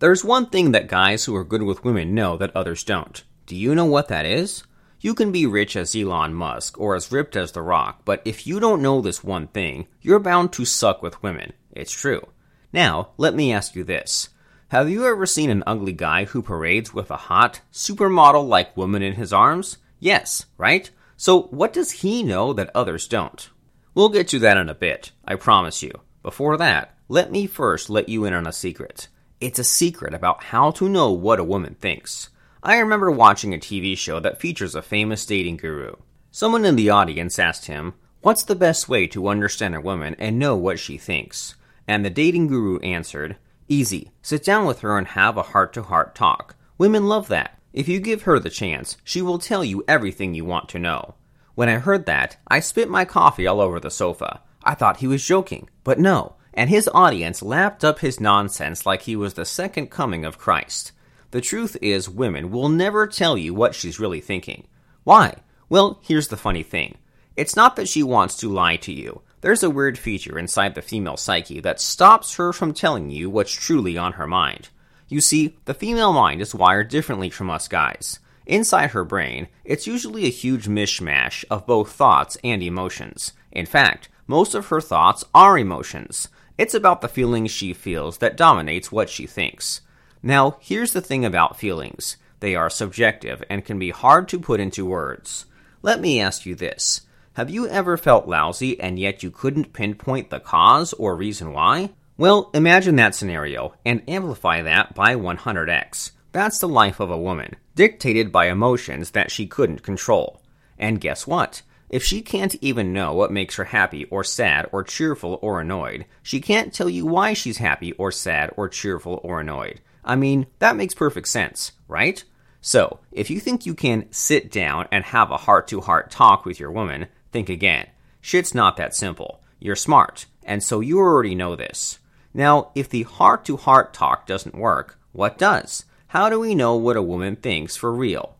There's one thing that guys who are good with women know that others don't. Do you know what that is? You can be rich as Elon Musk or as ripped as The Rock, but if you don't know this one thing, you're bound to suck with women. It's true. Now, let me ask you this. Have you ever seen an ugly guy who parades with a hot, supermodel like woman in his arms? Yes, right? So, what does he know that others don't? We'll get to that in a bit, I promise you. Before that, let me first let you in on a secret. It's a secret about how to know what a woman thinks. I remember watching a TV show that features a famous dating guru. Someone in the audience asked him, What's the best way to understand a woman and know what she thinks? And the dating guru answered, Easy. Sit down with her and have a heart to heart talk. Women love that. If you give her the chance, she will tell you everything you want to know. When I heard that, I spit my coffee all over the sofa. I thought he was joking, but no, and his audience lapped up his nonsense like he was the second coming of Christ. The truth is, women will never tell you what she's really thinking. Why? Well, here's the funny thing. It's not that she wants to lie to you. There's a weird feature inside the female psyche that stops her from telling you what's truly on her mind. You see, the female mind is wired differently from us guys. Inside her brain, it's usually a huge mishmash of both thoughts and emotions. In fact, most of her thoughts are emotions. It's about the feelings she feels that dominates what she thinks. Now, here's the thing about feelings they are subjective and can be hard to put into words. Let me ask you this have you ever felt lousy and yet you couldn't pinpoint the cause or reason why? Well, imagine that scenario and amplify that by 100x. That's the life of a woman, dictated by emotions that she couldn't control. And guess what? If she can't even know what makes her happy or sad or cheerful or annoyed, she can't tell you why she's happy or sad or cheerful or annoyed. I mean, that makes perfect sense, right? So, if you think you can sit down and have a heart to heart talk with your woman, Think again. Shit's not that simple. You're smart, and so you already know this. Now, if the heart to heart talk doesn't work, what does? How do we know what a woman thinks for real?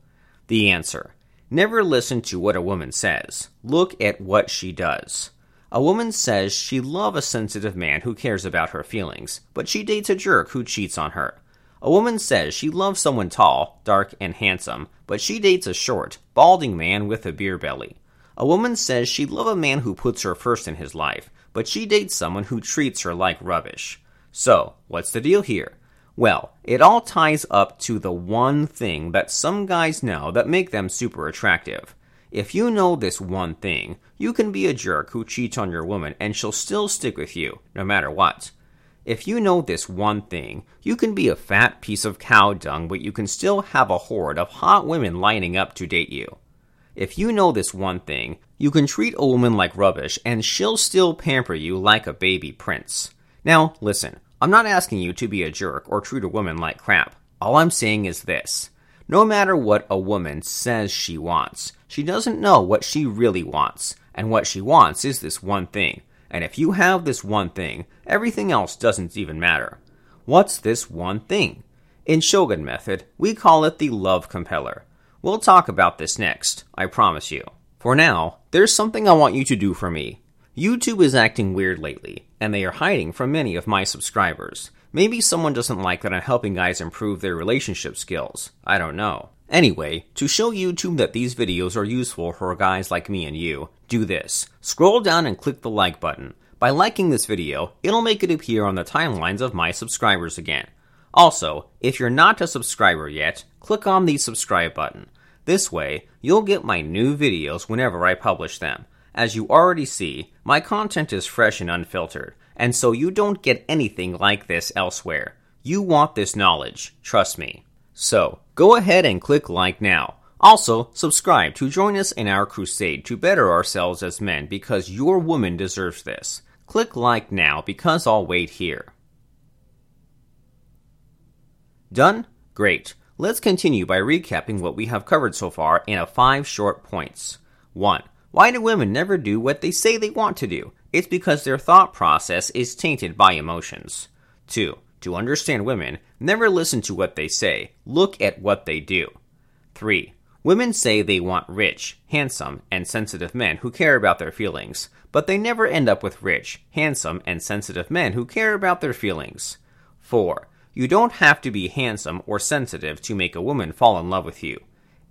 The answer Never listen to what a woman says. Look at what she does. A woman says she loves a sensitive man who cares about her feelings, but she dates a jerk who cheats on her. A woman says she loves someone tall, dark, and handsome, but she dates a short, balding man with a beer belly. A woman says she'd love a man who puts her first in his life, but she dates someone who treats her like rubbish. So, what's the deal here? Well, it all ties up to the one thing that some guys know that make them super attractive. If you know this one thing, you can be a jerk who cheats on your woman and she'll still stick with you, no matter what. If you know this one thing, you can be a fat piece of cow dung, but you can still have a horde of hot women lining up to date you. If you know this one thing, you can treat a woman like rubbish and she'll still pamper you like a baby prince. Now, listen, I'm not asking you to be a jerk or treat a woman like crap. All I'm saying is this. No matter what a woman says she wants, she doesn't know what she really wants. And what she wants is this one thing. And if you have this one thing, everything else doesn't even matter. What's this one thing? In Shogun Method, we call it the love compeller. We'll talk about this next, I promise you. For now, there's something I want you to do for me. YouTube is acting weird lately, and they are hiding from many of my subscribers. Maybe someone doesn't like that I'm helping guys improve their relationship skills. I don't know. Anyway, to show YouTube that these videos are useful for guys like me and you, do this. Scroll down and click the like button. By liking this video, it'll make it appear on the timelines of my subscribers again. Also, if you're not a subscriber yet, click on the subscribe button. This way, you'll get my new videos whenever I publish them. As you already see, my content is fresh and unfiltered, and so you don't get anything like this elsewhere. You want this knowledge, trust me. So, go ahead and click like now. Also, subscribe to join us in our crusade to better ourselves as men because your woman deserves this. Click like now because I'll wait here. Done? Great. Let's continue by recapping what we have covered so far in a five short points. 1. Why do women never do what they say they want to do? It's because their thought process is tainted by emotions. 2. To understand women, never listen to what they say, look at what they do. 3. Women say they want rich, handsome, and sensitive men who care about their feelings, but they never end up with rich, handsome, and sensitive men who care about their feelings. 4. You don't have to be handsome or sensitive to make a woman fall in love with you.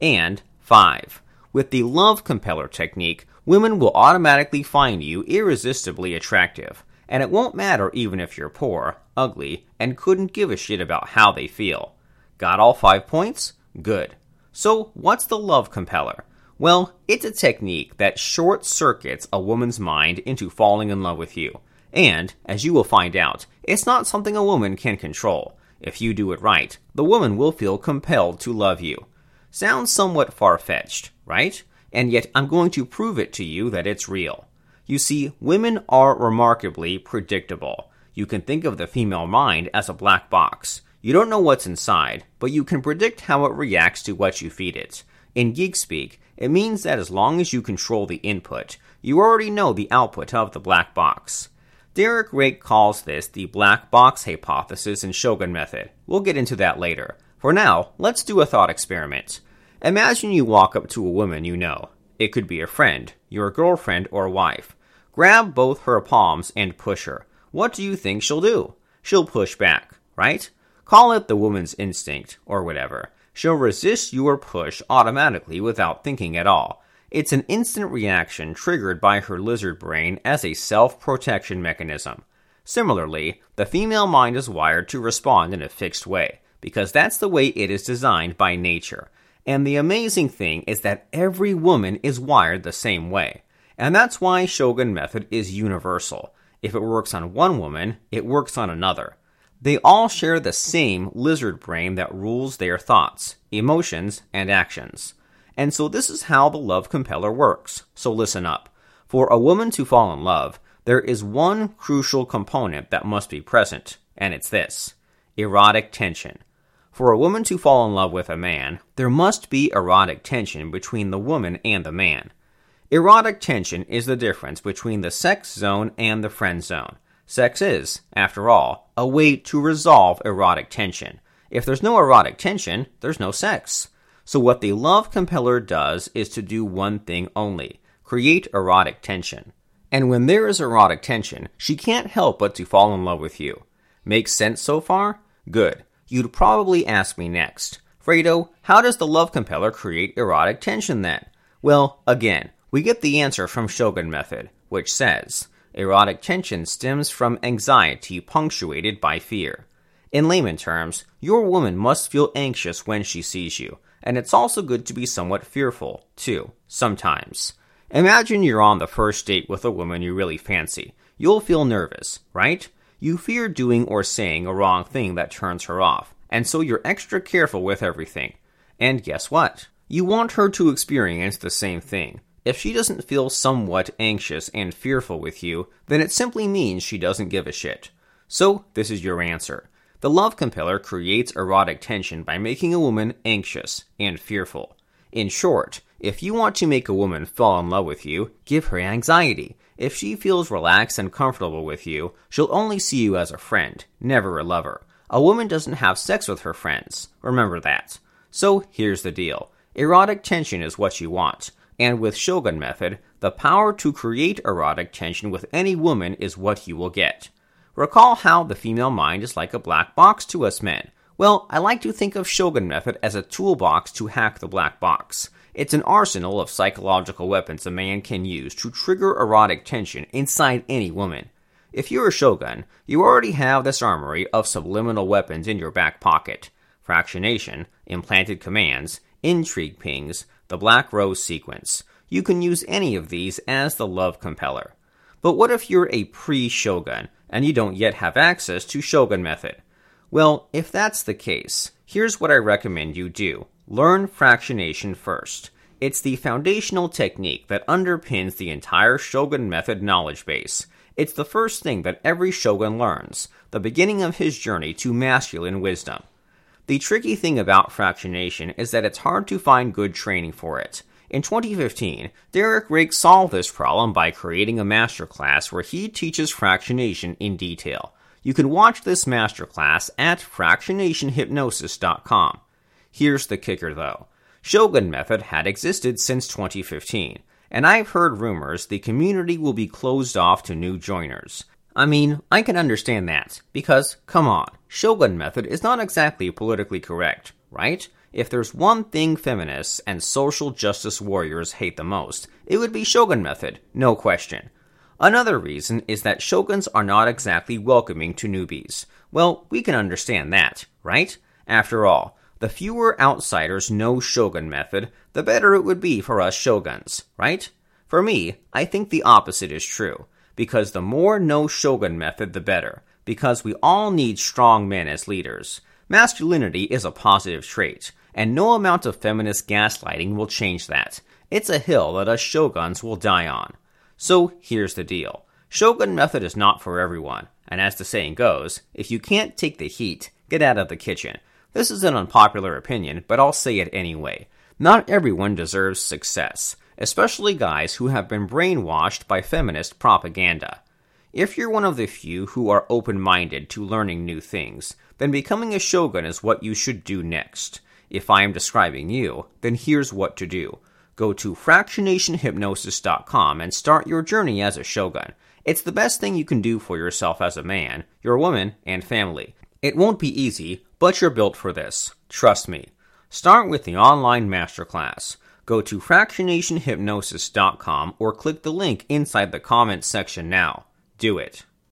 And 5. With the love compeller technique, women will automatically find you irresistibly attractive, and it won't matter even if you're poor, ugly, and couldn't give a shit about how they feel. Got all 5 points? Good. So, what's the love compeller? Well, it's a technique that short circuits a woman's mind into falling in love with you. And, as you will find out, it's not something a woman can control. If you do it right, the woman will feel compelled to love you. Sounds somewhat far fetched, right? And yet I'm going to prove it to you that it's real. You see, women are remarkably predictable. You can think of the female mind as a black box. You don't know what's inside, but you can predict how it reacts to what you feed it. In geek speak, it means that as long as you control the input, you already know the output of the black box. Derek Rake calls this the black box hypothesis and Shogun method. We'll get into that later. For now, let's do a thought experiment. Imagine you walk up to a woman you know. It could be a friend, your girlfriend, or wife. Grab both her palms and push her. What do you think she'll do? She'll push back, right? Call it the woman's instinct, or whatever. She'll resist your push automatically without thinking at all. It's an instant reaction triggered by her lizard brain as a self protection mechanism. Similarly, the female mind is wired to respond in a fixed way, because that's the way it is designed by nature. And the amazing thing is that every woman is wired the same way. And that's why Shogun method is universal. If it works on one woman, it works on another. They all share the same lizard brain that rules their thoughts, emotions, and actions. And so this is how the love compeller works. So listen up. For a woman to fall in love, there is one crucial component that must be present, and it's this erotic tension. For a woman to fall in love with a man, there must be erotic tension between the woman and the man. Erotic tension is the difference between the sex zone and the friend zone. Sex is, after all, a way to resolve erotic tension. If there's no erotic tension, there's no sex. So, what the love compeller does is to do one thing only create erotic tension. And when there is erotic tension, she can't help but to fall in love with you. Makes sense so far? Good. You'd probably ask me next, Fredo, how does the love compeller create erotic tension then? Well, again, we get the answer from Shogun Method, which says erotic tension stems from anxiety punctuated by fear. In layman terms, your woman must feel anxious when she sees you, and it's also good to be somewhat fearful, too, sometimes. Imagine you're on the first date with a woman you really fancy. You'll feel nervous, right? You fear doing or saying a wrong thing that turns her off, and so you're extra careful with everything. And guess what? You want her to experience the same thing. If she doesn't feel somewhat anxious and fearful with you, then it simply means she doesn't give a shit. So, this is your answer. The love compeller creates erotic tension by making a woman anxious and fearful. In short, if you want to make a woman fall in love with you, give her anxiety. If she feels relaxed and comfortable with you, she'll only see you as a friend, never a lover. A woman doesn't have sex with her friends. Remember that. So here's the deal. Erotic tension is what you want. And with Shogun method, the power to create erotic tension with any woman is what you will get. Recall how the female mind is like a black box to us men. Well, I like to think of Shogun Method as a toolbox to hack the black box. It's an arsenal of psychological weapons a man can use to trigger erotic tension inside any woman. If you're a shogun, you already have this armory of subliminal weapons in your back pocket fractionation, implanted commands, intrigue pings, the Black Rose sequence. You can use any of these as the love compeller. But what if you're a pre shogun and you don't yet have access to Shogun Method. Well, if that's the case, here's what I recommend you do learn fractionation first. It's the foundational technique that underpins the entire Shogun Method knowledge base. It's the first thing that every shogun learns, the beginning of his journey to masculine wisdom. The tricky thing about fractionation is that it's hard to find good training for it. In 2015, Derek Rake solved this problem by creating a masterclass where he teaches fractionation in detail. You can watch this masterclass at fractionationhypnosis.com. Here's the kicker though. Shogun Method had existed since 2015, and I've heard rumors the community will be closed off to new joiners. I mean, I can understand that, because, come on, Shogun method is not exactly politically correct, right? If there's one thing feminists and social justice warriors hate the most, it would be Shogun method, no question. Another reason is that shoguns are not exactly welcoming to newbies. Well, we can understand that, right? After all, the fewer outsiders know shogun method, the better it would be for us shoguns, right? For me, I think the opposite is true, because the more no shogun method, the better, because we all need strong men as leaders. Masculinity is a positive trait, and no amount of feminist gaslighting will change that. It's a hill that us shoguns will die on. So here's the deal. Shogun method is not for everyone, and as the saying goes, if you can't take the heat, get out of the kitchen. This is an unpopular opinion, but I'll say it anyway. Not everyone deserves success, especially guys who have been brainwashed by feminist propaganda. If you're one of the few who are open minded to learning new things, then becoming a shogun is what you should do next. If I am describing you, then here's what to do. Go to fractionationhypnosis.com and start your journey as a shogun. It's the best thing you can do for yourself as a man, your woman, and family. It won't be easy, but you're built for this. Trust me. Start with the online masterclass. Go to fractionationhypnosis.com or click the link inside the comments section now. Do it.